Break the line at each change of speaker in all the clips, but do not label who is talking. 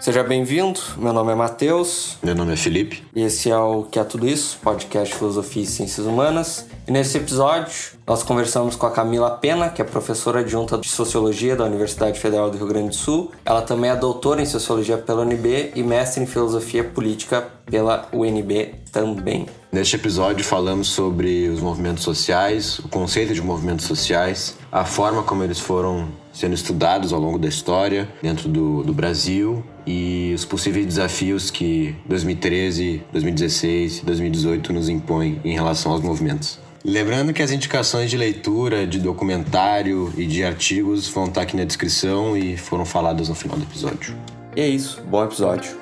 Seja bem-vindo, meu nome é Matheus.
Meu nome é Felipe.
E esse é o Que é Tudo Isso, podcast Filosofia e Ciências Humanas. E nesse episódio, nós conversamos com a Camila Pena, que é professora adjunta de Sociologia da Universidade Federal do Rio Grande do Sul. Ela também é doutora em Sociologia pela UNB e mestre em Filosofia Política pela UNB também.
Neste episódio falamos sobre os movimentos sociais, o conceito de movimentos sociais, a forma como eles foram sendo estudados ao longo da história dentro do, do Brasil e os possíveis desafios que 2013, 2016 e 2018 nos impõem em relação aos movimentos. Lembrando que as indicações de leitura, de documentário e de artigos vão estar aqui na descrição e foram faladas no final do episódio.
E é isso, bom episódio.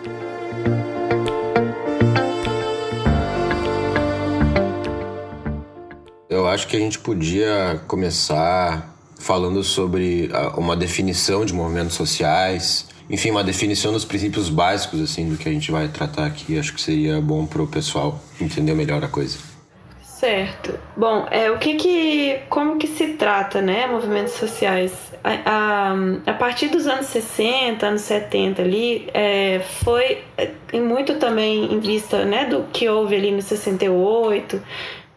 Eu acho que a gente podia começar falando sobre uma definição de movimentos sociais, enfim, uma definição dos princípios básicos assim do que a gente vai tratar aqui. Acho que seria bom para o pessoal entender melhor a coisa.
Certo. Bom, é o que que, como que se trata, né, movimentos sociais? A, a, a partir dos anos 60, anos 70 ali, é, foi é, muito também em vista, né, do que houve ali no 68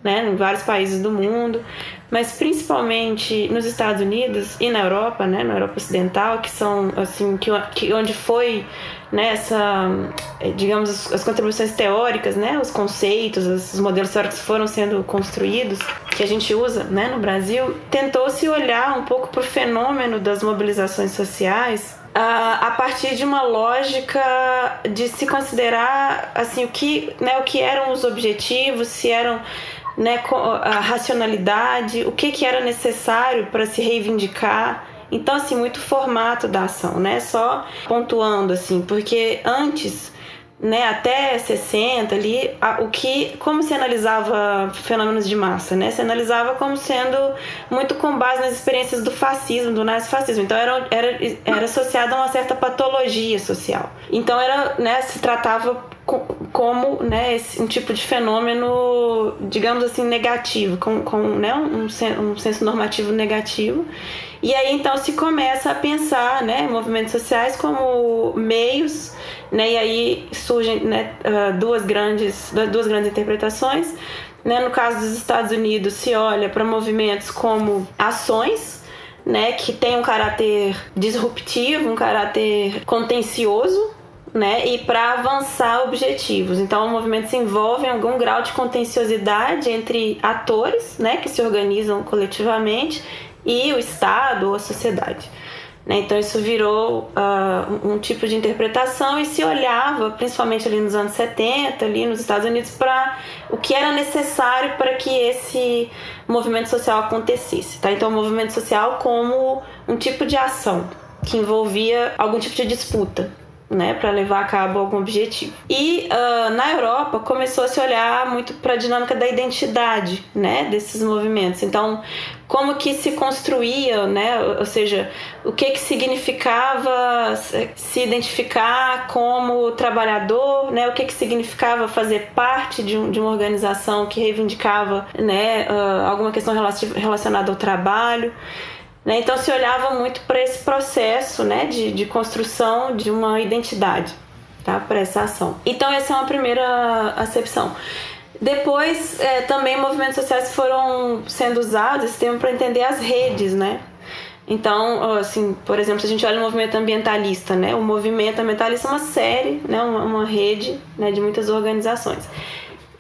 né, em vários países do mundo, mas principalmente nos Estados Unidos e na Europa, né, na Europa Ocidental, que são assim que, que onde foi né, digamos as contribuições teóricas, né, os conceitos, os modelos teóricos foram sendo construídos que a gente usa, né, no Brasil, tentou se olhar um pouco para o fenômeno das mobilizações sociais a partir de uma lógica de se considerar assim o que né, o que eram os objetivos se eram né, a racionalidade, o que, que era necessário para se reivindicar. Então, assim, muito formato da ação, né? Só pontuando, assim, porque antes né, até 60 ali, a, o que, como se analisava fenômenos de massa, né? Se analisava como sendo muito com base nas experiências do fascismo, do nazifascismo. Então era, era, era associado a uma certa patologia social. Então era, né, se tratava como né, esse, um tipo de fenômeno, digamos assim, negativo, com, com né, um, um senso normativo negativo. E aí então se começa a pensar né, movimentos sociais como meios né? E aí surgem né, ah, duas, grandes, duas grandes interpretações. Né? No caso dos Estados Unidos, se olha para movimentos como ações, né, que tem um caráter disruptivo, um caráter contencioso, né, e para avançar objetivos. Então, o movimento se envolve em algum grau de contenciosidade entre atores, né, que se organizam coletivamente, e o Estado ou a sociedade. Né? Então isso virou uh, um tipo de interpretação e se olhava, principalmente ali nos anos 70, ali nos Estados Unidos, para o que era necessário para que esse movimento social acontecesse. Tá? Então o movimento social como um tipo de ação que envolvia algum tipo de disputa né, para levar a cabo algum objetivo. E uh, na Europa começou a se olhar muito para a dinâmica da identidade, né, desses movimentos. Então, como que se construía, né, ou seja, o que que significava se identificar como trabalhador, né, o que que significava fazer parte de, um, de uma organização que reivindicava, né, uh, alguma questão relacionada ao trabalho. Né? Então se olhava muito para esse processo né, de, de construção de uma identidade tá, para essa ação. Então essa é uma primeira acepção. Depois é, também movimentos sociais foram sendo usados esse termo para entender as redes, né? Então, assim, por exemplo, se a gente olha o movimento ambientalista, né? O movimento ambientalista é uma série, né? uma, uma rede né? de muitas organizações.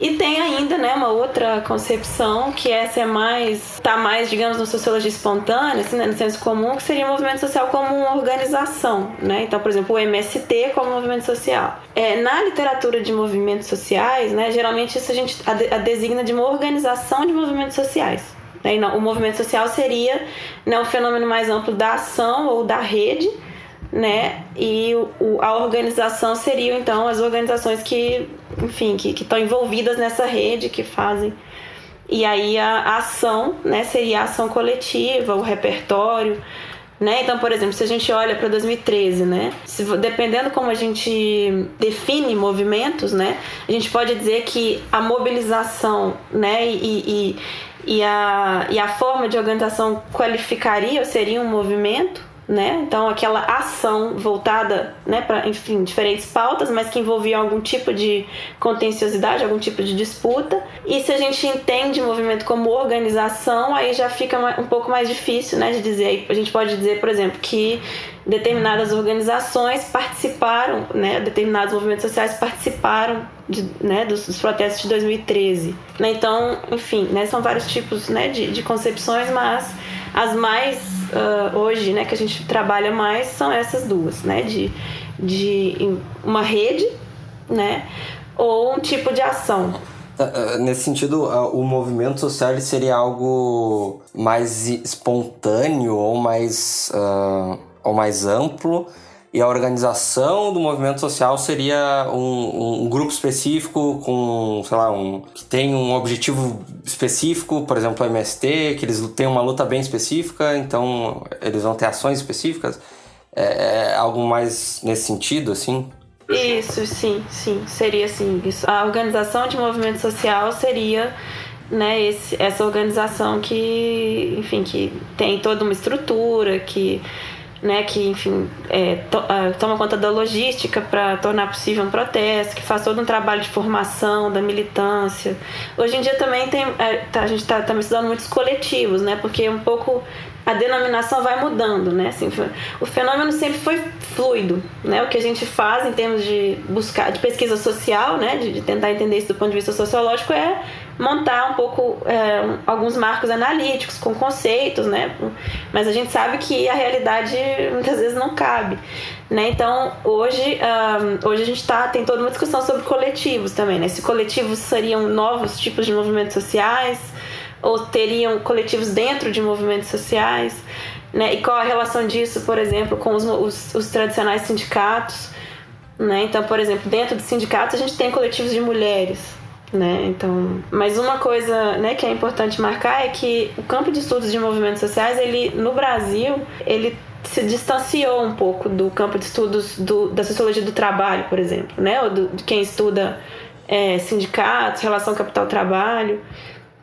E tem ainda, né, uma outra concepção que essa é mais tá mais, digamos, na sociologia espontânea, assim, né, no senso comum, que seria o movimento social como uma organização, né? Então, por exemplo, o MST como movimento social. É, na literatura de movimentos sociais, né, geralmente isso a gente a designa de uma organização de movimentos sociais. Né? O movimento social seria né, um fenômeno mais amplo da ação ou da rede, né? E o, a organização seriam então as organizações que, enfim, que estão envolvidas nessa rede, que fazem. E aí a, a ação, né, seria a ação coletiva, o repertório, né? Então, por exemplo, se a gente olha para 2013, né? Se, dependendo como a gente define movimentos, né? A gente pode dizer que a mobilização, né? E, e, e a, e a forma de organização qualificaria seria um movimento, né? Então aquela ação voltada, né, para enfim diferentes pautas, mas que envolvia algum tipo de contenciosidade, algum tipo de disputa. E se a gente entende o movimento como organização, aí já fica um pouco mais difícil, né, de dizer. A gente pode dizer, por exemplo, que determinadas organizações participaram, né, determinados movimentos sociais participaram de, né, dos, dos, protestos de 2013. Né? Então, enfim, né, são vários tipos né, de, de concepções, mas as mais uh, hoje, né, que a gente trabalha mais são essas duas, né, de, de uma rede, né, ou um tipo de ação.
Ah, ah, nesse sentido, o movimento social seria algo mais espontâneo ou mais, uh, ou mais amplo e a organização do movimento social seria um, um, grupo específico com, sei lá, um que tem um objetivo específico, por exemplo, o MST, que eles têm uma luta bem específica, então eles vão ter ações específicas. É, é algo mais nesse sentido, assim?
Isso, sim, sim, seria assim. A organização de movimento social seria né, esse, essa organização que, enfim, que tem toda uma estrutura, que né, que enfim é, to, uh, toma conta da logística para tornar possível um protesto, que faz todo um trabalho de formação da militância. Hoje em dia também tem, é, tá, a gente está tá estudando muitos coletivos, né, porque um pouco a denominação vai mudando, né? Assim, o fenômeno sempre foi fluido, né? O que a gente faz em termos de buscar, de pesquisa social, né? De, de tentar entender isso do ponto de vista sociológico é montar um pouco é, alguns marcos analíticos com conceitos, né? Mas a gente sabe que a realidade muitas vezes não cabe, né? Então hoje, um, hoje a gente tá, tem toda uma discussão sobre coletivos também, né? Se coletivos seriam novos tipos de movimentos sociais ou teriam coletivos dentro de movimentos sociais, né? E qual a relação disso, por exemplo, com os, os, os tradicionais sindicatos, né? Então, por exemplo, dentro de sindicatos a gente tem coletivos de mulheres, né? Então, mas uma coisa, né, que é importante marcar é que o campo de estudos de movimentos sociais, ele no Brasil, ele se distanciou um pouco do campo de estudos do, da sociologia do trabalho, por exemplo, né? Ou do, de quem estuda é, sindicatos, relação capital-trabalho.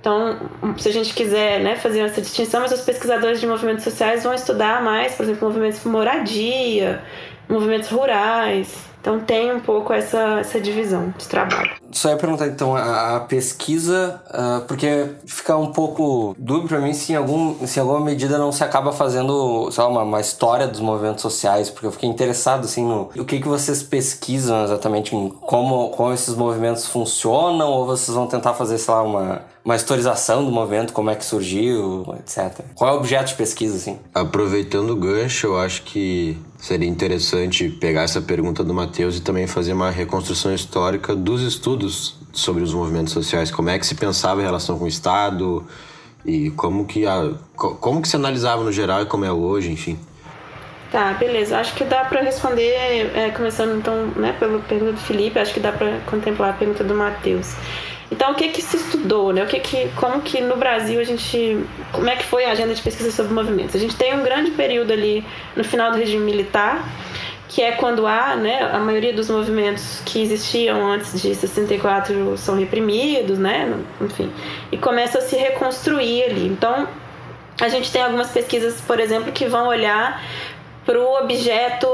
Então, se a gente quiser né, fazer essa distinção, mas os pesquisadores de movimentos sociais vão estudar mais, por exemplo, movimentos por moradia, movimentos rurais, então tem um pouco essa, essa divisão de trabalho.
Só ia perguntar então, a, a pesquisa, uh, porque fica um pouco dúbio para mim se em, algum, se em alguma medida não se acaba fazendo, sei lá, uma, uma história dos movimentos sociais, porque eu fiquei interessado assim no o que, que vocês pesquisam exatamente, como, como esses movimentos funcionam, ou vocês vão tentar fazer, sei lá, uma, uma historização do movimento, como é que surgiu, etc. Qual é o objeto de pesquisa, assim?
Aproveitando o gancho, eu acho que seria interessante pegar essa pergunta do Matheus e também fazer uma reconstrução histórica dos estudos sobre os movimentos sociais. Como é que se pensava em relação com o Estado e como que, a, como que se analisava no geral e como é hoje, enfim.
Tá, beleza. Acho que dá para responder, é, começando então, né, pela pergunta do Felipe, acho que dá para contemplar a pergunta do Matheus. Então, o que que se estudou, né? O que que, como que no Brasil a gente, como é que foi a agenda de pesquisa sobre movimentos? A gente tem um grande período ali no final do regime militar, que é quando há, né, a maioria dos movimentos que existiam antes de 64 são reprimidos, né, enfim, e começa a se reconstruir ali. Então, a gente tem algumas pesquisas, por exemplo, que vão olhar para o objeto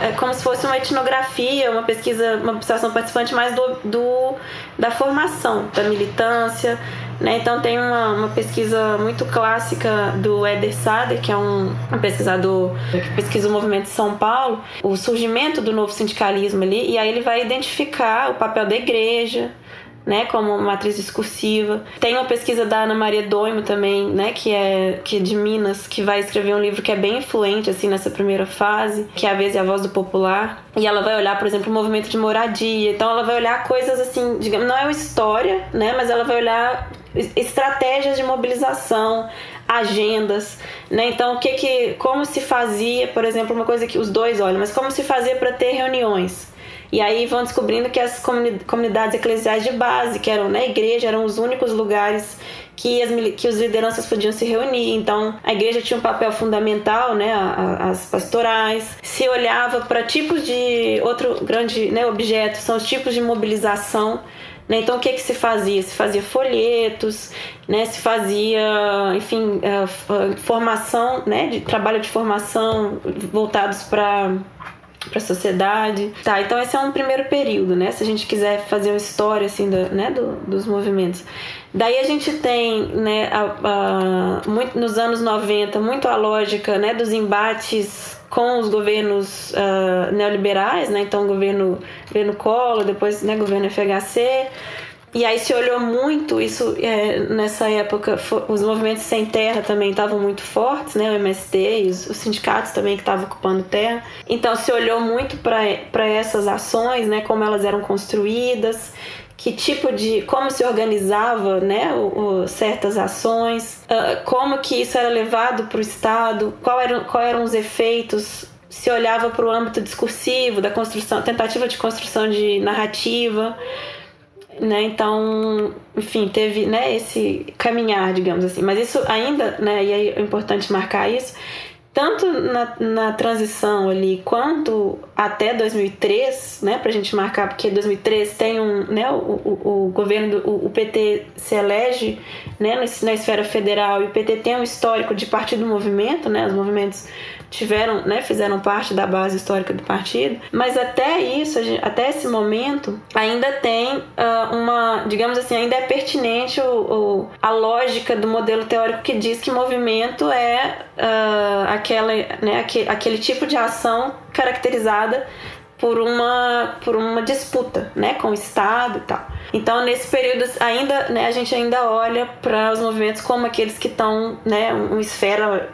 é como se fosse uma etnografia, uma pesquisa, uma observação participante mais do, do da formação, da militância. Né? Então tem uma, uma pesquisa muito clássica do Eder Sader, que é um, um pesquisador que pesquisa o movimento de São Paulo, o surgimento do novo sindicalismo ali, e aí ele vai identificar o papel da igreja, né, como matriz discursiva. Tem uma pesquisa da Ana Maria Doimo também, né, que é que é de Minas, que vai escrever um livro que é bem influente assim nessa primeira fase, que é a vez e a voz do popular. E ela vai olhar, por exemplo, o movimento de moradia. Então ela vai olhar coisas assim, digamos, não é uma história, né, mas ela vai olhar estratégias de mobilização, agendas, né? Então, o que que como se fazia, por exemplo, uma coisa que os dois olham, mas como se fazia para ter reuniões? E aí vão descobrindo que as comunidades eclesiais de base, que eram na né, igreja, eram os únicos lugares que as, que os lideranças podiam se reunir. Então, a igreja tinha um papel fundamental, né, as pastorais. Se olhava para tipos de outro grande né, objeto, são os tipos de mobilização Né? Então, o que, que se fazia? Se fazia folhetos, né? se fazia, enfim, uh, formação, né? de trabalho de formação voltados para para a sociedade. Tá, então esse é um primeiro período, né? Se a gente quiser fazer uma história assim do, né, do, dos movimentos. Daí a gente tem, né, a, a, muito, nos anos 90, muito a lógica né, dos embates com os governos uh, neoliberais, né? Então, governo, governo Collor, depois né, governo FHC. E aí se olhou muito isso é, nessa época. Os movimentos sem terra também estavam muito fortes, né? O MST e os, os sindicatos também que estavam ocupando terra. Então se olhou muito para essas ações, né? Como elas eram construídas que tipo de como se organizava né o, o, certas ações uh, como que isso era levado para o estado qual eram qual eram os efeitos se olhava para o âmbito discursivo da construção tentativa de construção de narrativa né então enfim teve né esse caminhar digamos assim. Mas isso ainda né e é importante marcar isso tanto na, na transição ali quanto até 2003, né, para a gente marcar, porque 2003 tem um, né, o, o, o governo, do, o, PT se elege, né, na esfera federal e o PT tem um histórico de partido movimento, né, os movimentos tiveram, né, fizeram parte da base histórica do partido, mas até isso, até esse momento, ainda tem uh, uma, digamos assim, ainda é pertinente o, o, a lógica do modelo teórico que diz que movimento é uh, aquela, né, aquele, aquele tipo de ação caracterizada por uma por uma disputa, né, com o Estado e tal. Então nesse período ainda, né, a gente ainda olha para os movimentos como aqueles que estão, né, uma esfera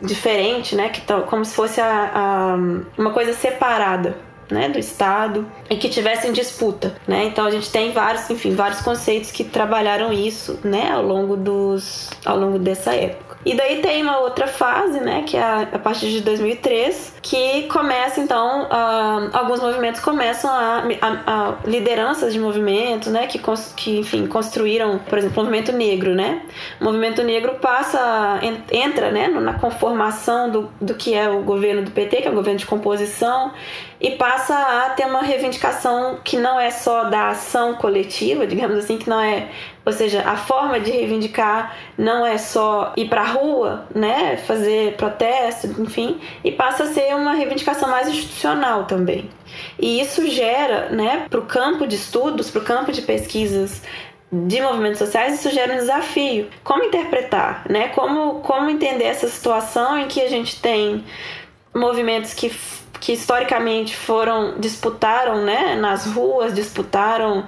diferente, né, que tão, como se fosse a, a, uma coisa separada, né, do Estado e que tivessem disputa, né? Então a gente tem vários, enfim, vários conceitos que trabalharam isso, né, ao longo dos, ao longo dessa época. E daí tem uma outra fase, né, que é a, partir de 2003, que começa então, uh, alguns movimentos começam a, a, a, lideranças de movimentos, né, que, que enfim construíram, por exemplo, o movimento negro, né. O movimento negro passa, entra, né, na conformação do, do que é o governo do PT, que é o governo de composição, e passa a ter uma reivindicação que não é só da ação coletiva, digamos assim, que não é ou seja, a forma de reivindicar não é só ir para a rua, né, fazer protesto, enfim, e passa a ser uma reivindicação mais institucional também. E isso gera, né, para o campo de estudos, para o campo de pesquisas de movimentos sociais, isso gera um desafio. Como interpretar, né? Como, como entender essa situação em que a gente tem movimentos que, que historicamente foram disputaram, né, nas ruas, disputaram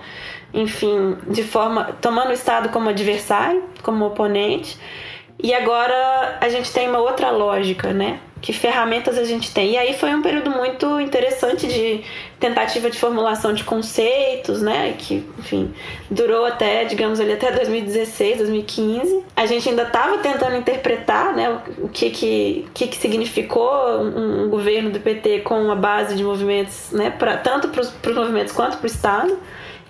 enfim, de forma tomando o Estado como adversário, como oponente. E agora a gente tem uma outra lógica, né? Que ferramentas a gente tem. E aí foi um período muito interessante de tentativa de formulação de conceitos, né? Que, enfim, durou até, digamos ali, até 2016, 2015. A gente ainda estava tentando interpretar, né? O que que, que, que significou um, um, governo do PT com uma base de movimentos, né? Pra, tanto para os movimentos quanto para o Estado.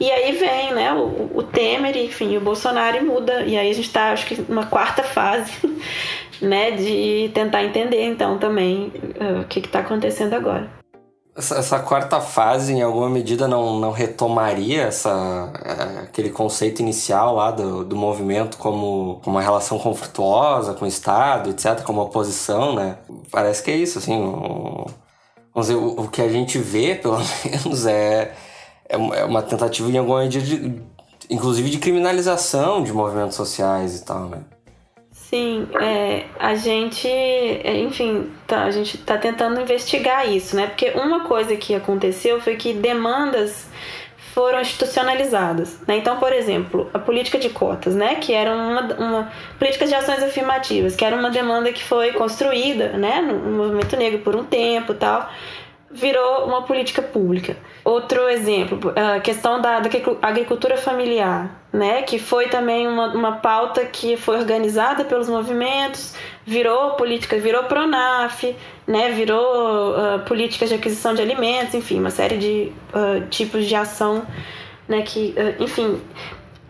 E aí vem, né, o, o Temer, enfim, o Bolsonaro e muda. E aí a gente está, acho que, numa quarta fase, né, de tentar entender, então, também uh, o que está acontecendo agora.
Essa, essa, quarta fase, em alguma medida, não, não retomaria essa, é, aquele conceito inicial lá do, do movimento como, como uma relação conflituosa com o Estado, etc., como oposição, né? Parece que é isso, assim. O, vamos dizer, o, o que a gente vê, pelo menos, é é, é uma tentativa em alguma medida, de, inclusive de criminalização de movimentos sociais e tal, né?
Sim, é, a gente, é, enfim, tá, a gente está tentando investigar isso, né? Porque uma coisa que aconteceu foi que demandas foram institucionalizadas. Né? Então, por exemplo, a política de cotas, né? que era uma, uma política de ações afirmativas, que era uma demanda que foi construída né? no, movimento negro por um tempo tal, virou uma política pública. Outro exemplo, a questão da, da agricultura familiar, né, que foi também uma, uma pauta que foi organizada pelos movimentos, virou política, virou Pronaf, né, virou uh, políticas de aquisição de alimentos, enfim, uma série de uh, tipos de ação, né, que, uh, enfim,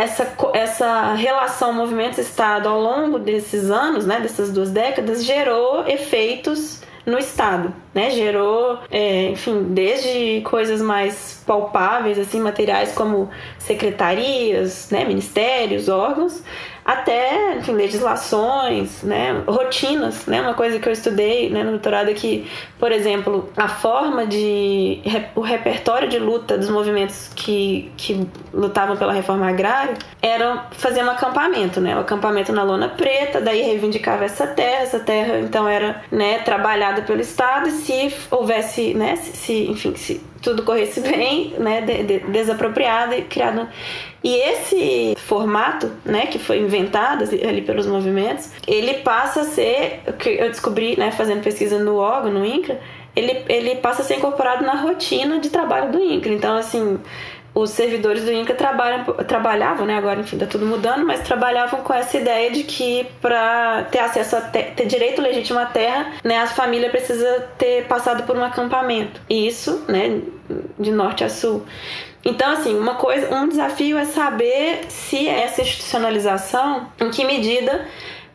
essa, essa relação movimentos-estado ao longo desses anos, né, dessas duas décadas, gerou efeitos no Estado, né? Gerou, é, enfim, desde coisas mais palpáveis, assim, materiais como secretarias, né, ministérios, órgãos, até enfim, legislações, né, rotinas, né, uma coisa que eu estudei né, no doutorado que, por exemplo, a forma de o repertório de luta dos movimentos que, que lutavam pela reforma agrária era fazer um acampamento, né, um acampamento na lona preta, daí reivindicava essa terra, essa terra então era né, trabalhada pelo Estado e se houvesse, né, se, enfim, se tudo corresse bem, né, de, de, desapropriado e criado e esse formato, né, que foi inventado ali pelos movimentos, ele passa a ser, que eu descobri, né, fazendo pesquisa no órgão, no INCRA, ele, ele passa a ser incorporado na rotina de trabalho do INCRA. Então, assim, os servidores do INCA trabalham, trabalhavam, né? Agora, enfim, tá tudo mudando, mas trabalhavam com essa ideia de que para ter acesso a ter direito legítimo à terra, né, a família precisa ter passado por um acampamento. E isso, né, de norte a sul. Então, assim, uma coisa, um desafio é saber se essa institucionalização, em que medida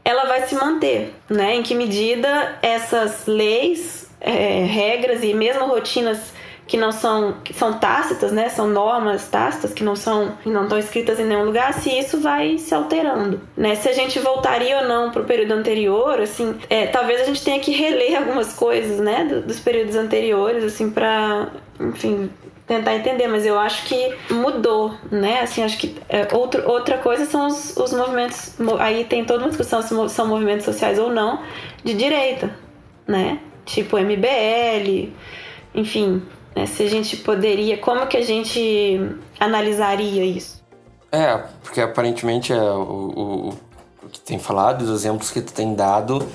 ela vai se manter, né? Em que medida essas leis, é, regras e mesmo rotinas que não são que são tácitas, né? São normas tácitas que não são não estão escritas em nenhum lugar, se isso vai se alterando, né? Se a gente voltaria ou não para o período anterior, assim, é, talvez a gente tenha que reler algumas coisas, né? dos períodos anteriores, assim, para enfim tentar entender, mas eu acho que mudou, né? Assim, acho que é, outro, outra coisa são os, os movimentos. Aí tem toda uma discussão se são movimentos sociais ou não de direita, né? Tipo MBL, enfim, né? se a gente poderia, como que a gente analisaria isso?
É, porque aparentemente é o, o, o que tem falado, os exemplos que tu tem dado,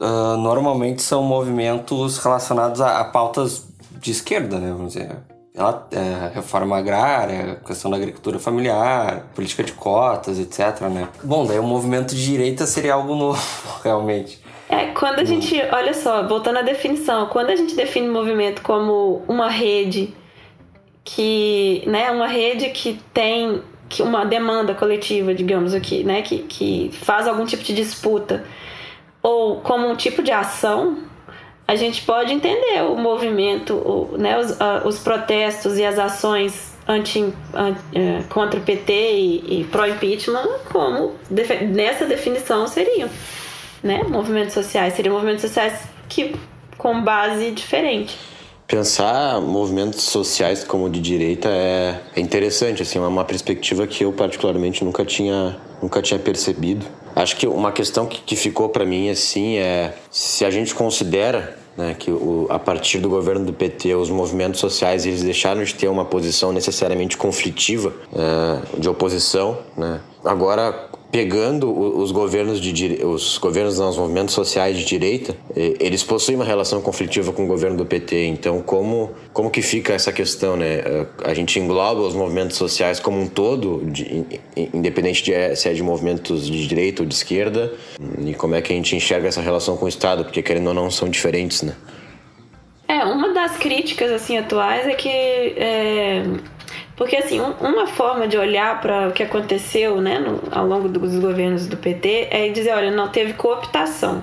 uh, normalmente são movimentos relacionados a, a pautas de esquerda, né? Vamos dizer ela, é, reforma agrária, questão da agricultura familiar, política de cotas, etc, né? Bom, daí o movimento de direita seria algo novo, realmente.
É, quando a gente, olha só, voltando à definição, quando a gente define movimento como uma rede que, né, uma rede que tem que uma demanda coletiva, digamos aqui, né, que, que faz algum tipo de disputa, ou como um tipo de ação, a gente pode entender o movimento, o, né, os, uh, os protestos e as ações anti, uh, contra o PT e, e pró-impeachment como nessa definição seriam né, movimentos sociais, seriam movimentos sociais que com base diferente.
Pensar movimentos sociais como de direita é, é interessante, assim, é uma perspectiva que eu particularmente nunca tinha, nunca tinha percebido. Acho que uma questão que, que ficou para mim assim é se a gente considera né, que o, a partir do governo do PT os movimentos sociais eles deixaram de ter uma posição necessariamente conflitiva é, de oposição, né? Agora pegando os governos de os governos não, os movimentos sociais de direita, eles possuem uma relação conflitiva com o governo do PT. Então, como como que fica essa questão, né? A gente engloba os movimentos sociais como um todo, de, independente de se é de movimentos de direita ou de esquerda, e como é que a gente enxerga essa relação com o Estado, porque querendo ou não são diferentes, né?
É, uma das críticas assim atuais é que é porque, assim, um, uma forma de olhar para o que aconteceu né, no, ao longo dos governos do PT é dizer: olha, não teve cooptação.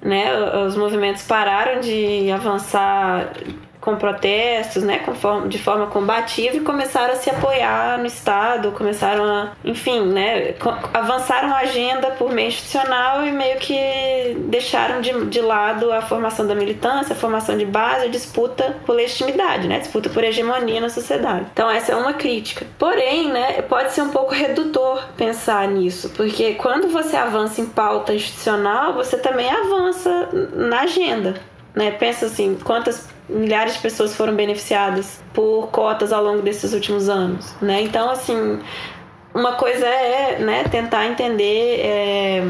Né? Os movimentos pararam de avançar com protestos, né, de forma combativa e começaram a se apoiar no Estado, começaram a, enfim, né, avançaram a agenda por meio institucional e meio que deixaram de, de lado a formação da militância, a formação de base, a disputa por legitimidade, né, disputa por hegemonia na sociedade. Então essa é uma crítica. Porém, né, pode ser um pouco redutor pensar nisso, porque quando você avança em pauta institucional, você também avança na agenda. Né? Pensa assim, quantas milhares de pessoas foram beneficiadas por cotas ao longo desses últimos anos, né? Então, assim, uma coisa é, né, tentar entender, é...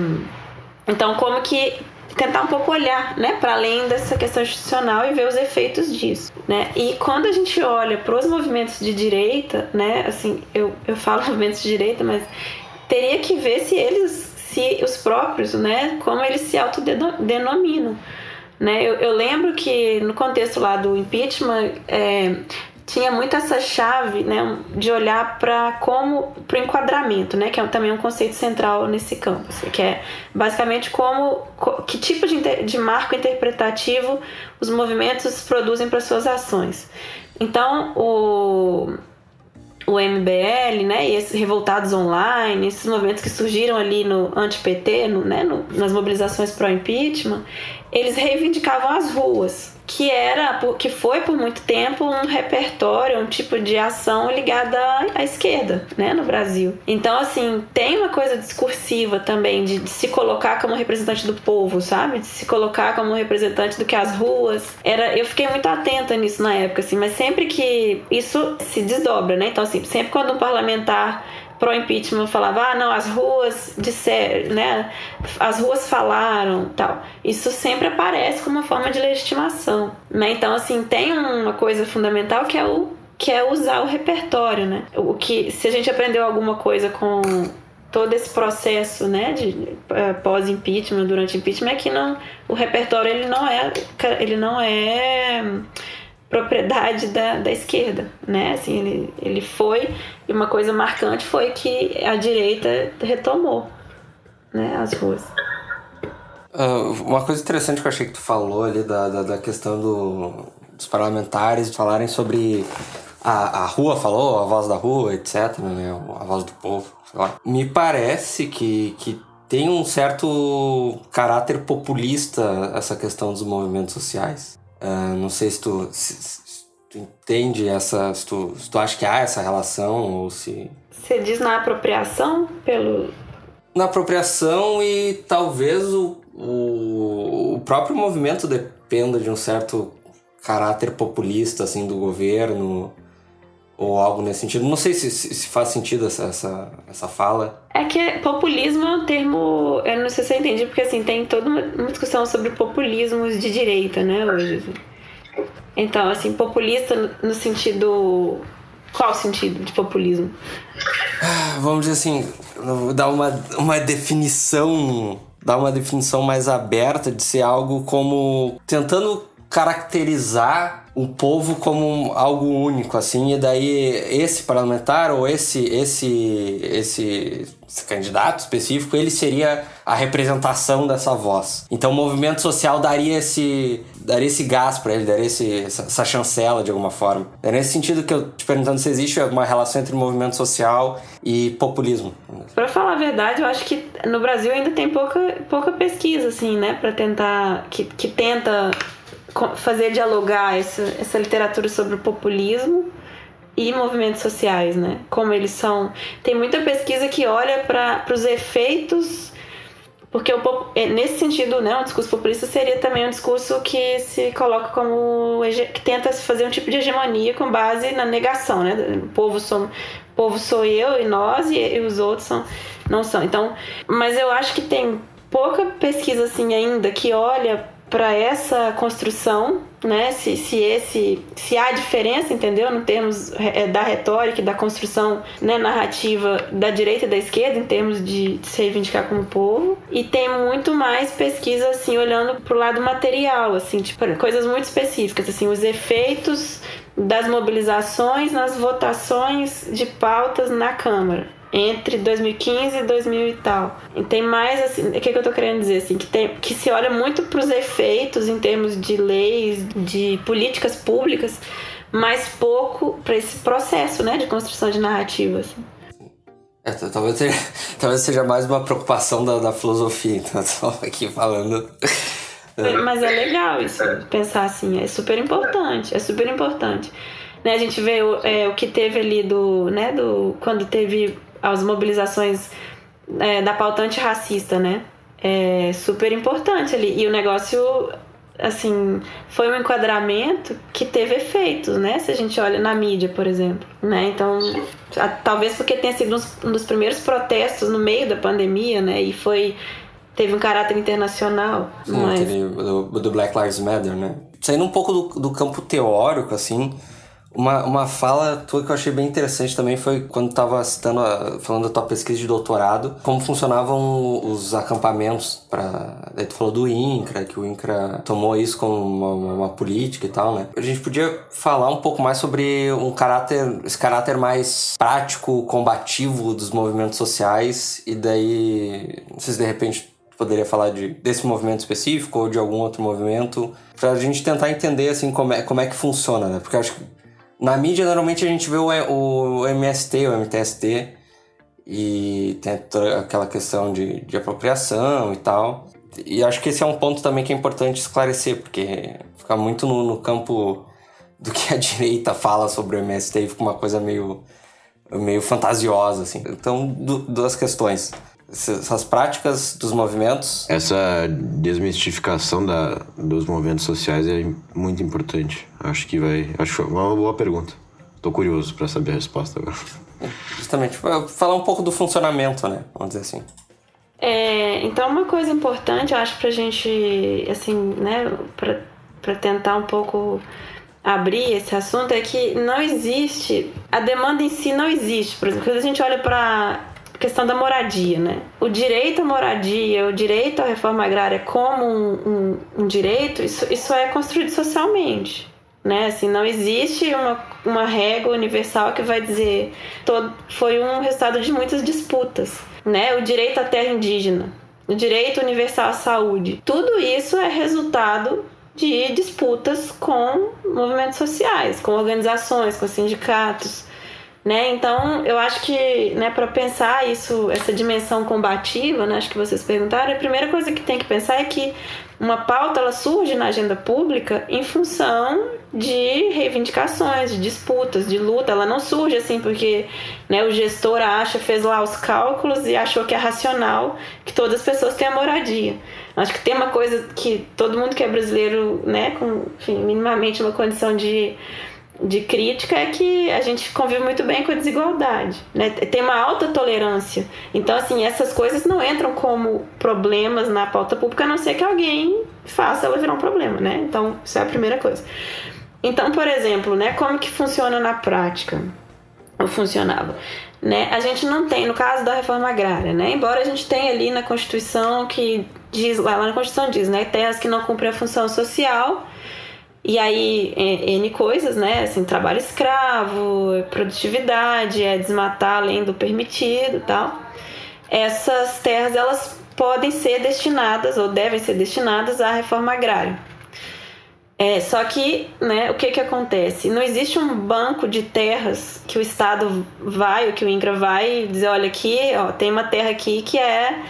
então, como que tentar um pouco olhar, né, para além dessa questão institucional e ver os efeitos disso, né? E quando a gente olha para os movimentos de direita, né, assim, eu, eu falo movimentos de direita, mas teria que ver se eles, se os próprios, né, como eles se autodenominam. Né? Eu, eu, lembro que no contexto lá do impeachment, é, tinha muito essa chave, né, de olhar para como para o enquadramento, né, que é também um conceito central nesse campo, assim, que é basicamente como que tipo de, de marco interpretativo os movimentos produzem para suas ações. Então, o o MBL, né, e esses revoltados online, esses movimentos que surgiram ali no anti-PT, no, né, no, nas mobilizações pró-impeachment, eles reivindicavam as ruas, que era que foi por muito tempo um repertório, um tipo de ação ligada à esquerda, né, no Brasil. Então, assim, tem uma coisa discursiva também de, de, se colocar como representante do povo, sabe? De se colocar como representante do que as ruas. Era, eu fiquei muito atenta nisso na época, assim, mas sempre que isso se desdobra, né? Então, assim, sempre quando um parlamentar pró-impeachment falava, ah, não, as ruas disseram, né? As ruas falaram, tal. Isso sempre aparece como uma forma de legitimação, né? Então, assim, tem uma coisa fundamental que é o que é usar o repertório, né? O que se a gente aprendeu alguma coisa com todo esse processo, né, de uh, pós-impeachment, durante impeachment, é que não o repertório ele não é ele não é propriedade da, da esquerda, né? Assim, ele, ele foi, e uma coisa marcante foi que a direita retomou né, as ruas.
Uh, uma coisa interessante que eu achei que tu falou ali da, da, da questão do, dos parlamentares falarem sobre a, a rua falou, a voz da rua, etc, né, a voz do povo, Me parece que, que tem um certo caráter populista essa questão dos movimentos sociais. Uh, não sei se tu, se, se tu entende essa. Se tu, se tu acha que há essa relação ou se.
Você diz na apropriação pelo.
Na apropriação e talvez o, o, o próprio movimento dependa de um certo caráter populista assim do governo ou algo nesse sentido. Não sei se, se, faz sentido essa, essa, essa fala.
É que populismo é um termo, eu não sei se você entende, porque assim, tem toda uma, discussão sobre populismos de direita, né, hoje. Então, assim, populista no, no sentido. Qual sentido de populismo?
Ah, vamos dizer assim, dar uma, uma definição. Dar uma definição mais aberta de ser algo como. tentando caracterizar o povo como algo único, assim, e daí esse parlamentar ou esse, esse, esse, candidato específico, ele seria a representação dessa voz. Então o movimento social daria esse, daria esse gás para ele, daria esse, essa, essa, chancela de alguma forma. É nesse sentido que eu te perguntando se existe uma relação entre movimento social e populismo.
Para falar a verdade, eu acho que no Brasil ainda tem pouca, pouca pesquisa, assim, né, para tentar, que, que tenta fazer dialogar essa, essa literatura sobre o populismo e movimentos sociais, né? Como eles são. Tem muita pesquisa que olha para os efeitos. Porque o, é, nesse sentido, né, um discurso populista seria também um discurso que se coloca como. que tenta fazer um tipo de hegemonia com base na negação, né? O povo, sou, povo sou eu e nós, e, e os outros são, não são. Então, mas eu acho que tem pouca pesquisa assim ainda que olha para essa construção, né? Se, se esse se há diferença, entendeu, no termos é, da retórica e da construção né, narrativa da direita e da esquerda em termos de, se reivindicar como povo, e tem muito mais pesquisa assim olhando para o lado material, assim, tipo coisas muito específicas, assim, os efeitos das mobilizações nas votações de pautas na Câmara entre 2015 e 2000 e tal. E tem mais assim, o que, que eu tô querendo dizer assim, que tem que se olha muito para os efeitos em termos de leis, de políticas públicas, mas pouco para esse processo, né, de construção de narrativas. Assim.
É, talvez, seja, talvez seja mais uma preocupação da, da filosofia, então só aqui falando.
Mas é legal isso, pensar assim, é super importante, é super importante. Né, a gente vê o, é, o que teve ali do, né, do quando teve as mobilizações é, da pauta antirracista, né? É super importante ali. E o negócio, assim, foi um enquadramento que teve efeitos, né? Se a gente olha na mídia, por exemplo, né? Então, a, talvez porque tenha sido um dos primeiros protestos no meio da pandemia, né? E foi teve um caráter internacional.
Sim, mas... do, do Black Lives Matter, né? Saindo um pouco do, do campo teórico, assim, Uma, uma fala tua que eu achei bem interessante também foi quando estava citando, falando da tua pesquisa de doutorado, como funcionavam os acampamentos para Daí tu falou do INCRA, que o INCRA tomou isso como uma, uma, política e tal, né? A gente podia falar um pouco mais sobre um caráter, esse caráter mais prático, combativo dos movimentos sociais, e daí, se de repente poderia falar de, desse movimento específico ou de algum outro movimento, para a gente tentar entender assim como é, como é que funciona, né? Porque acho que na mídia, normalmente a gente vê o, o MST, o MTST, e tem toda aquela questão de, de apropriação e tal. E acho que esse é um ponto também que é importante esclarecer, porque fica muito no, no campo do que a direita fala sobre o MST e fica uma coisa meio, meio fantasiosa, assim. Então, du, duas questões essas práticas dos movimentos.
Essa desmistificação da, dos movimentos sociais é muito importante. Acho que vai. Acho uma boa pergunta. Tô curioso para saber a resposta agora.
Justamente, falar um pouco do funcionamento, né? Vamos dizer assim.
É, então, uma coisa importante, eu acho, pra gente, assim, né, pra, pra tentar um pouco abrir esse assunto é que não existe, a demanda em si não existe. Por exemplo, quando a gente olha para questão da moradia, né? O direito à moradia, o direito à reforma agrária como um, um, um direito, isso, isso é construído socialmente. Né? Assim, não existe uma, uma regra universal que vai dizer todo, foi um resultado de muitas disputas. Né? O direito à terra indígena, o direito universal à saúde, tudo isso é resultado de disputas com movimentos sociais, com organizações, com sindicatos. Né? Então, eu acho que, né, para pensar isso, essa dimensão combativa, né, acho que vocês perguntaram, a primeira coisa que tem que pensar é que uma pauta ela surge na agenda pública em função de reivindicações, de disputas, de luta. Ela não surge assim porque né, o gestor acha, fez lá os cálculos e achou que é racional que todas as pessoas tenham moradia. Acho que tem uma coisa que todo mundo que é brasileiro, né, com enfim, minimamente uma condição de de crítica é que a gente convive muito bem com a desigualdade, né? Tem uma alta tolerância. Então, assim, essas coisas não entram como problemas na pauta pública, a não ser que alguém faça ela virar um problema, né? Então, isso é a primeira coisa. Então, por exemplo, né, como que funciona na prática? Ou funcionava? Né? A gente não tem, no caso da reforma agrária, né? Embora a gente tenha ali na Constituição que diz, lá na Constituição diz, né, terras que não cumprem a função social, e aí, N coisas, né? Assim, trabalho escravo, produtividade, é desmatar além do permitido tal. Essas terras, elas podem ser destinadas, ou devem ser destinadas à reforma agrária. É, só que, né, o que que acontece? Não existe um banco de terras que o Estado vai, ou que o INCRA vai dizer, olha aqui, ó, tem uma terra aqui que é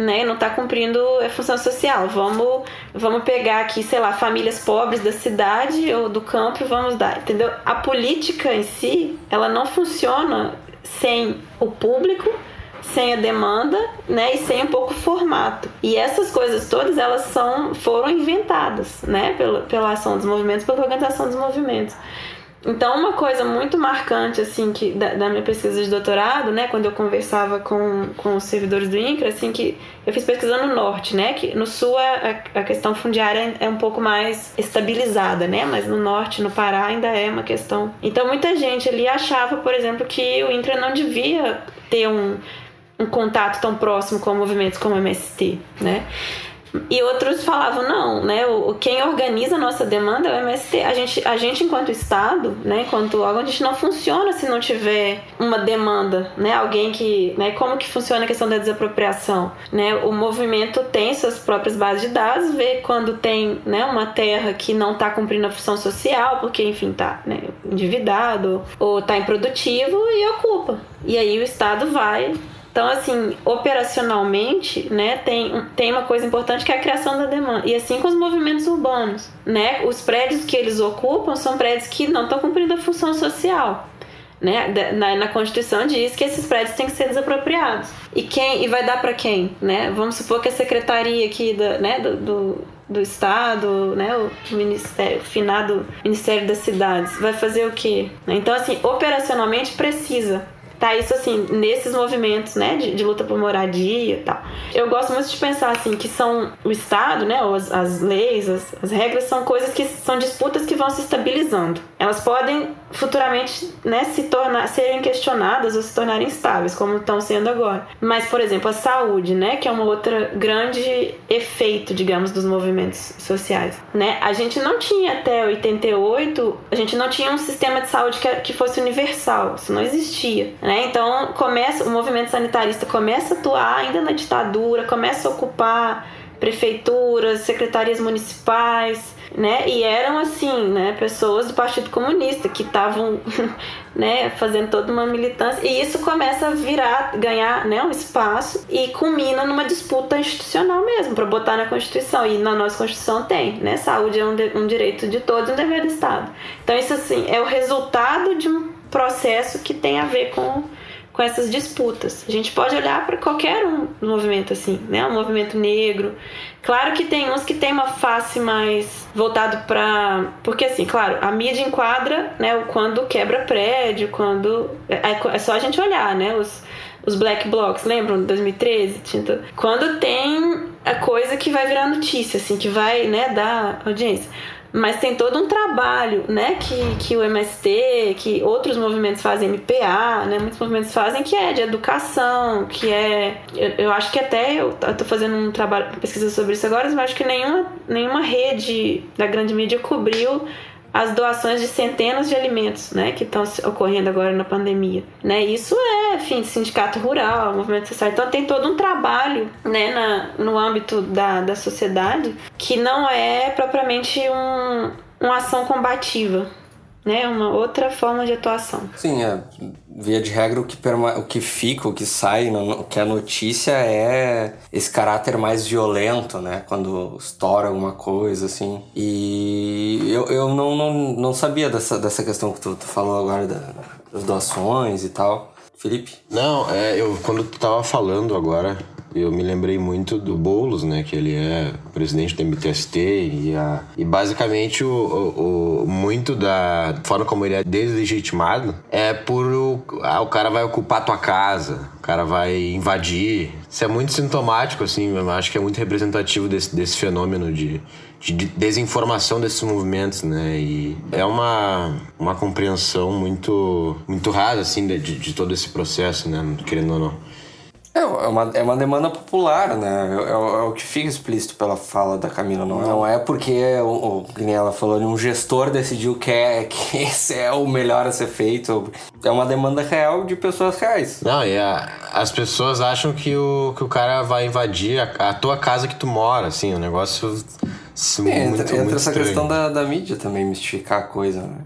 né, não está cumprindo a função social. Vamos, vamos pegar aqui, sei lá, famílias pobres da cidade ou do campo e vamos dar, entendeu? A política em si, ela não funciona sem o público, sem a demanda, né, e sem um pouco o formato. E essas coisas todas, elas são, foram inventadas, né, pela, pela ação dos movimentos, pela organização dos movimentos. Então, uma coisa muito marcante, assim, que da, da, minha pesquisa de doutorado, né, quando eu conversava com, com os servidores do INCRA, assim, que eu fiz pesquisa no norte, né, que no sul a, a questão fundiária é um pouco mais estabilizada, né, mas no norte, no Pará, ainda é uma questão. Então, muita gente ali achava, por exemplo, que o INCRA não devia ter um, um contato tão próximo com movimentos como o MST, né. E outros falavam, não, né? O, quem organiza a nossa demanda é o MST. A gente, a gente enquanto Estado, né, enquanto órgão, a gente não funciona se não tiver uma demanda, né? Alguém que. Né, como que funciona a questão da desapropriação? Né? O movimento tem suas próprias bases de dados, vê quando tem né, uma terra que não está cumprindo a função social, porque, enfim, está né, endividado ou está improdutivo e ocupa. E aí o Estado vai então, assim, operacionalmente, né, tem, tem uma coisa importante que é a criação da demanda. E assim com os movimentos urbanos, né? Os prédios que eles ocupam são prédios que não estão cumprindo a função social. Né? Na, na, Constituição diz que esses prédios têm que ser desapropriados. E quem e vai dar para quem? Né? Vamos supor que a secretaria aqui da, né, do, do, do Estado, né, o Ministério, o finado Ministério das Cidades, vai fazer o quê? Então, assim, operacionalmente precisa tá isso assim, nesses movimentos, né, de, de luta por moradia e tal. Eu gosto muito de pensar assim que são o Estado, né, as, as leis, as, as regras são coisas que são disputas que vão se estabilizando. Elas podem futuramente, né, se tornar, serem questionadas ou se tornarem estáveis, como estão sendo agora. Mas, por exemplo, a saúde, né, que é uma outra grande efeito, digamos, dos movimentos sociais, né? A gente não tinha até 88, a gente não tinha um sistema de saúde que, que fosse universal, isso não existia, né? Então, começa o movimento sanitarista começa a atuar ainda na ditadura, começa a ocupar prefeituras, secretarias municipais, né? E eram assim, né, pessoas do Partido Comunista que estavam, né, fazendo toda uma militância e isso começa a virar, ganhar, né, um espaço e culmina numa disputa institucional mesmo para botar na Constituição e na nossa Constituição tem, né? Saúde é um, de, um direito de todos, um dever do Estado. Então isso assim é o resultado de um processo que tem a ver com com essas disputas. A gente pode olhar para qualquer um movimento assim, né? Um movimento negro. Claro que tem uns que tem uma face mais voltado para, porque assim, claro, a mídia enquadra, né? Quando quebra prédio, quando é, é só a gente olhar, né? Os os black blocs, lembram? 2013? Quando tem a coisa que vai virar notícia, assim, que vai, né, dar audiência mas tem todo um trabalho, né, que, que o MST, que outros movimentos fazem, MPA, né, muitos movimentos fazem, que é de educação, que é, eu, eu acho que até eu, tô fazendo um trabalho, pesquisa sobre isso agora, mas acho que nenhuma, nenhuma rede da grande mídia cobriu as doações de centenas de alimentos, né, que estão ocorrendo agora na pandemia, né? Isso é, enfim, sindicato rural, movimento social. Então tem todo um trabalho, né, na, no âmbito da, da sociedade que não é propriamente um, uma ação combativa, né? Uma outra forma de atuação.
Sim, é. Via de regra, o que, perma... o que fica, o que sai, o que é notícia é esse caráter mais violento, né? Quando estoura alguma coisa, assim. E eu, eu não, não, não sabia dessa, dessa questão que tu, tu falou agora da, das doações e tal. Felipe?
Não, é, eu quando tu tava falando agora, eu me lembrei muito do Boulos, né? Que ele é presidente do MTST e, a, e basicamente o, o, o, muito da forma como ele é deslegitimado é por o, ah, o cara vai ocupar tua casa, o cara vai invadir. Isso é muito sintomático, assim, eu acho que é muito representativo desse, desse fenômeno de, de desinformação desses movimentos, né? E é uma, uma compreensão muito, muito rasa, assim, de, de todo esse processo, né? Querendo ou não.
É, é uma, é uma demanda popular, né? É, é, é, o que fica explícito pela fala da Camila. Não, não é porque, o, o, ela falou, um gestor decidiu que, é, que esse é o melhor a ser feito. É uma demanda real de pessoas reais.
Não, e a, as pessoas acham que o, que o cara vai invadir a, a tua casa que tu mora, assim, o negócio.
Sim, muito, entra, muito entra essa questão da, da mídia também, mistificar a coisa, né?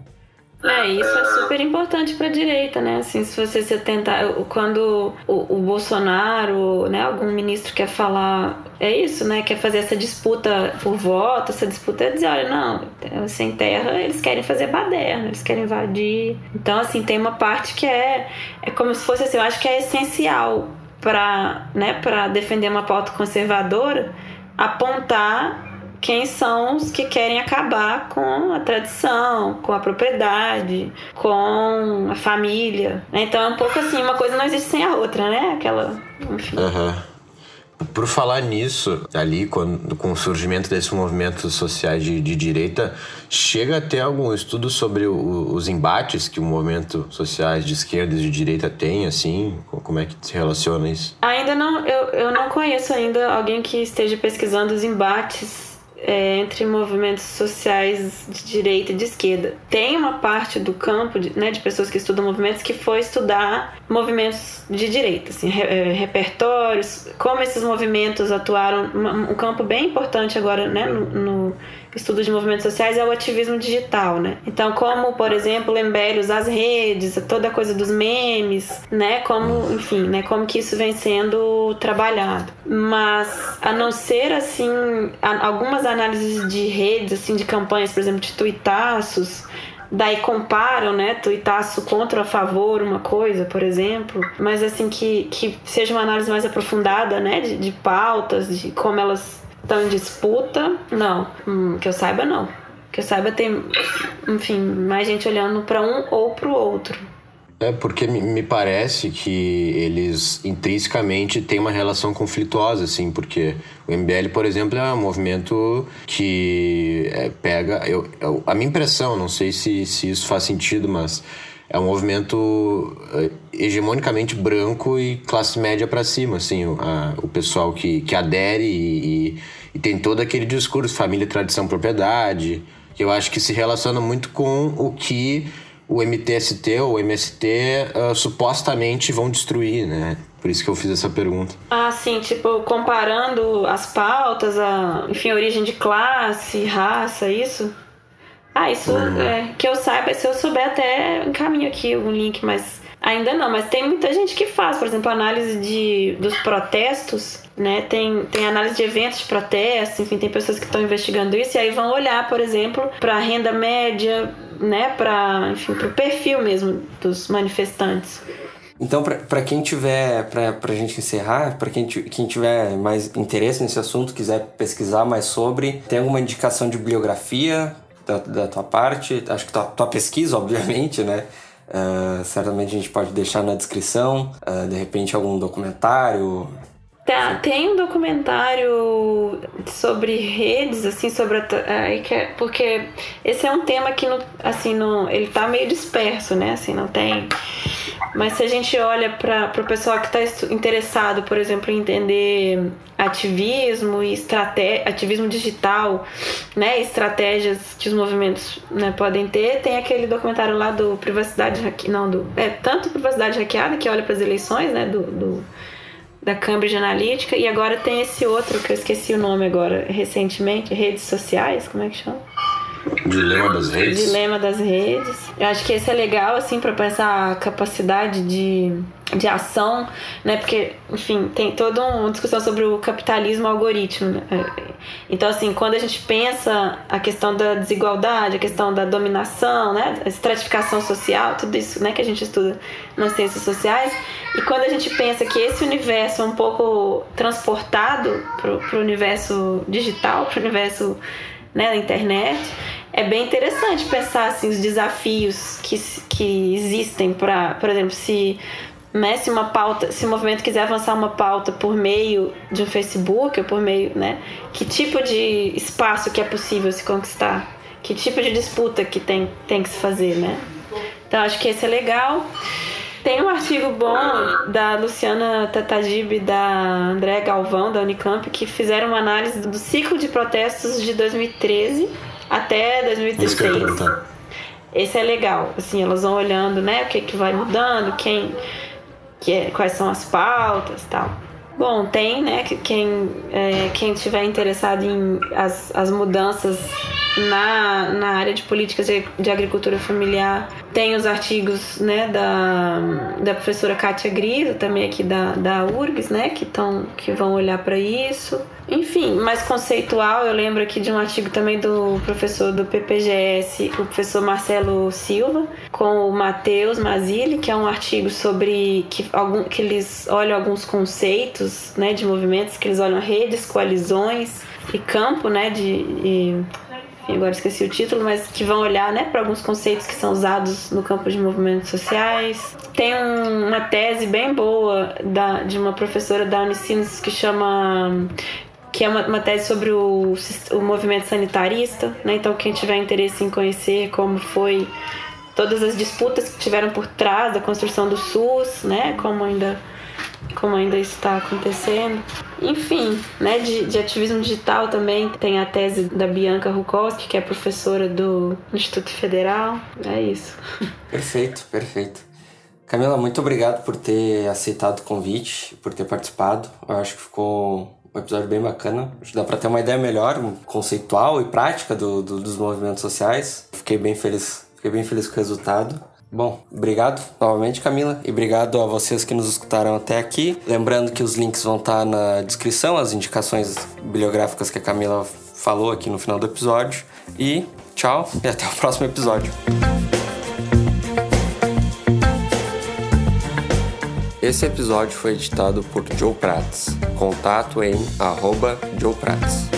É, isso é super importante para a direita, né? Assim, se você se tentar, quando o, o, Bolsonaro, né, algum ministro quer falar, é isso, né? Quer fazer essa disputa por voto, essa disputa é dizer, olha, não, sem terra eles querem fazer baderna, eles querem invadir. Então, assim, tem uma parte que é, é como se fosse assim, eu acho que é essencial para, né, para defender uma pauta conservadora, apontar quem são os que querem acabar com a tradição, com a propriedade, com a família. Então é um pouco assim, uma coisa não existe sem a outra, né? Aquela. Enfim.
Uhum. Por falar nisso, ali quando, com o surgimento desses movimentos sociais de, de direita, chega a ter algum estudo sobre o, os embates que o movimento sociais de esquerda e de direita tem, assim? Como é que se relaciona isso?
Ainda não, eu, eu não conheço ainda alguém que esteja pesquisando os embates é, entre movimentos sociais de direita e de esquerda. Tem uma parte do campo de, né, de pessoas que estudam movimentos que foi estudar movimentos de direita, assim, re, é, repertórios, como esses movimentos atuaram, um campo bem importante agora né, no, no estudo de movimentos sociais é o ativismo digital, né? Então, como, por exemplo, Lembelius, as redes, toda a coisa dos memes, né? Como, enfim, né? Como que isso vem sendo trabalhado. Mas, a não ser, assim, algumas análises de redes, assim, de campanhas, por exemplo, de tuitaços, daí comparam, né, tuitaço contra a favor uma coisa, por exemplo, mas assim que, que seja uma análise mais aprofundada, né, de, de pautas, de como elas estão em disputa, não. Hum, que eu saiba, não. Que eu saiba, tem, enfim, mais gente olhando para um ou para o outro.
É porque me parece que eles intrinsecamente têm uma relação conflituosa, assim, porque o MBL, por exemplo, é um movimento que é, pega. Eu, eu, a minha impressão, não sei se, se isso faz sentido, mas é um movimento é, hegemonicamente branco e classe média para cima, assim, o, a, o pessoal que, que adere e, e, tem todo aquele discurso família, tradição, propriedade, que eu acho que se relaciona muito com o que o MTST ou o MST uh, ah, supostamente vão destruir, né? Por isso que eu fiz essa pergunta.
Ah, sim, tipo, comparando as pautas, a, enfim, origem de classe, raça, isso? Ah, isso uhum. é que eu saiba, se eu souber até encaminho aqui um link, mas ainda não, mas tem muita gente que faz, por exemplo, análise de, dos protestos, né? Tem, tem análise de eventos de protestos, enfim, tem pessoas que estão investigando isso e aí vão olhar, por exemplo, para a renda média, né, para, enfim, para o perfil mesmo dos manifestantes.
Então, para quem tiver, para a gente encerrar, para quem, quem tiver mais interesse nesse assunto, quiser pesquisar mais sobre, tem alguma indicação de bibliografia da, da tua parte? Acho que tua, tua pesquisa, obviamente, né? Uh, certamente a gente pode deixar na descrição, uh, de repente algum documentário,
Tá, tem um documentário sobre redes, assim, sobre a, é, porque esse é um tema que, não, assim, não, ele tá meio disperso, né? Assim, não tem. Mas se a gente olha para o pessoal que está interessado, por exemplo, em entender ativismo e estratégia, ativismo digital, né, estratégias que os movimentos né, podem ter, tem aquele documentário lá do privacidade não do é tanto privacidade hackeada que olha para as eleições, né, do, do da Cambridge Analytica e agora tem esse outro que eu esqueci o nome agora recentemente, redes sociais, como é que chama?
Dilema das redes.
Dilema das redes. Eu acho que esse é legal, assim, para pensar a capacidade de, de ação, né? Porque, enfim, tem toda uma discussão sobre o capitalismo algoritmo. Né? Então, assim, quando a gente pensa a questão da desigualdade, a questão da dominação, né? A estratificação social, tudo isso, né? Que a gente estuda nas ciências sociais. E quando a gente pensa que esse universo é um pouco transportado para o universo digital, para o universo né, da internet, é bem interessante pensar assim, os desafios que, que existem para, por exemplo, se, né, se uma pauta, se o movimento quiser avançar uma pauta por meio de um Facebook ou por meio, né, que tipo de espaço que é possível se conquistar, que tipo de disputa que tem, tem que se fazer, né? Então acho que esse é legal. Tem um artigo bom da Luciana Tatajib e da André Galvão, da Unicamp, que fizeram uma análise do ciclo de protestos de 2013 até 2016. Esse é legal, assim, elas vão olhando, né, o que que vai mudando, quem, que é, quais são as pautas, tal. Bom, tem, né, quem é, quem tiver interessado em as, as mudanças na, na área de políticas de, de agricultura familiar tem os artigos né, da, da professora Kátia Grisa, também aqui da, da URGS, né, que, tão, que vão olhar para isso. Enfim, mais conceitual, eu lembro aqui de um artigo também do professor do PPGS, o professor Marcelo Silva, com o Matheus Mazili, que é um artigo sobre que, algum, que eles olham alguns conceitos né, de movimentos, que eles olham redes, coalizões e campo né, de, de agora esqueci o título, mas que vão olhar né, para alguns conceitos que são usados no campo de movimentos sociais. Tem um, uma tese bem boa da, de uma professora da Unicinos que chama que é uma, uma tese sobre o, o movimento sanitarista, né? Então quem tiver interesse em conhecer como foi todas as disputas que tiveram por trás da construção do SUS, né? Como ainda como ainda está acontecendo. Enfim, né, de, de, ativismo digital também tem a tese da Bianca Rukowski, que é professora do Instituto Federal. É isso.
Perfeito, perfeito. Camila, muito obrigado por ter aceitado o convite, por ter participado. Eu acho que ficou um episódio bem bacana. Acho que dá para ter uma ideia melhor, conceitual e prática do, do, dos movimentos sociais. Fiquei bem feliz, fiquei bem feliz com o resultado. Bom, obrigado novamente, Camila, e obrigado a vocês que nos escutaram até aqui. Lembrando que os links vão estar na descrição, as indicações bibliográficas que a Camila falou aqui no final do episódio. E tchau e até o próximo episódio. Esse episódio foi editado por Joe Prats. Contato em arroba Joe Prats.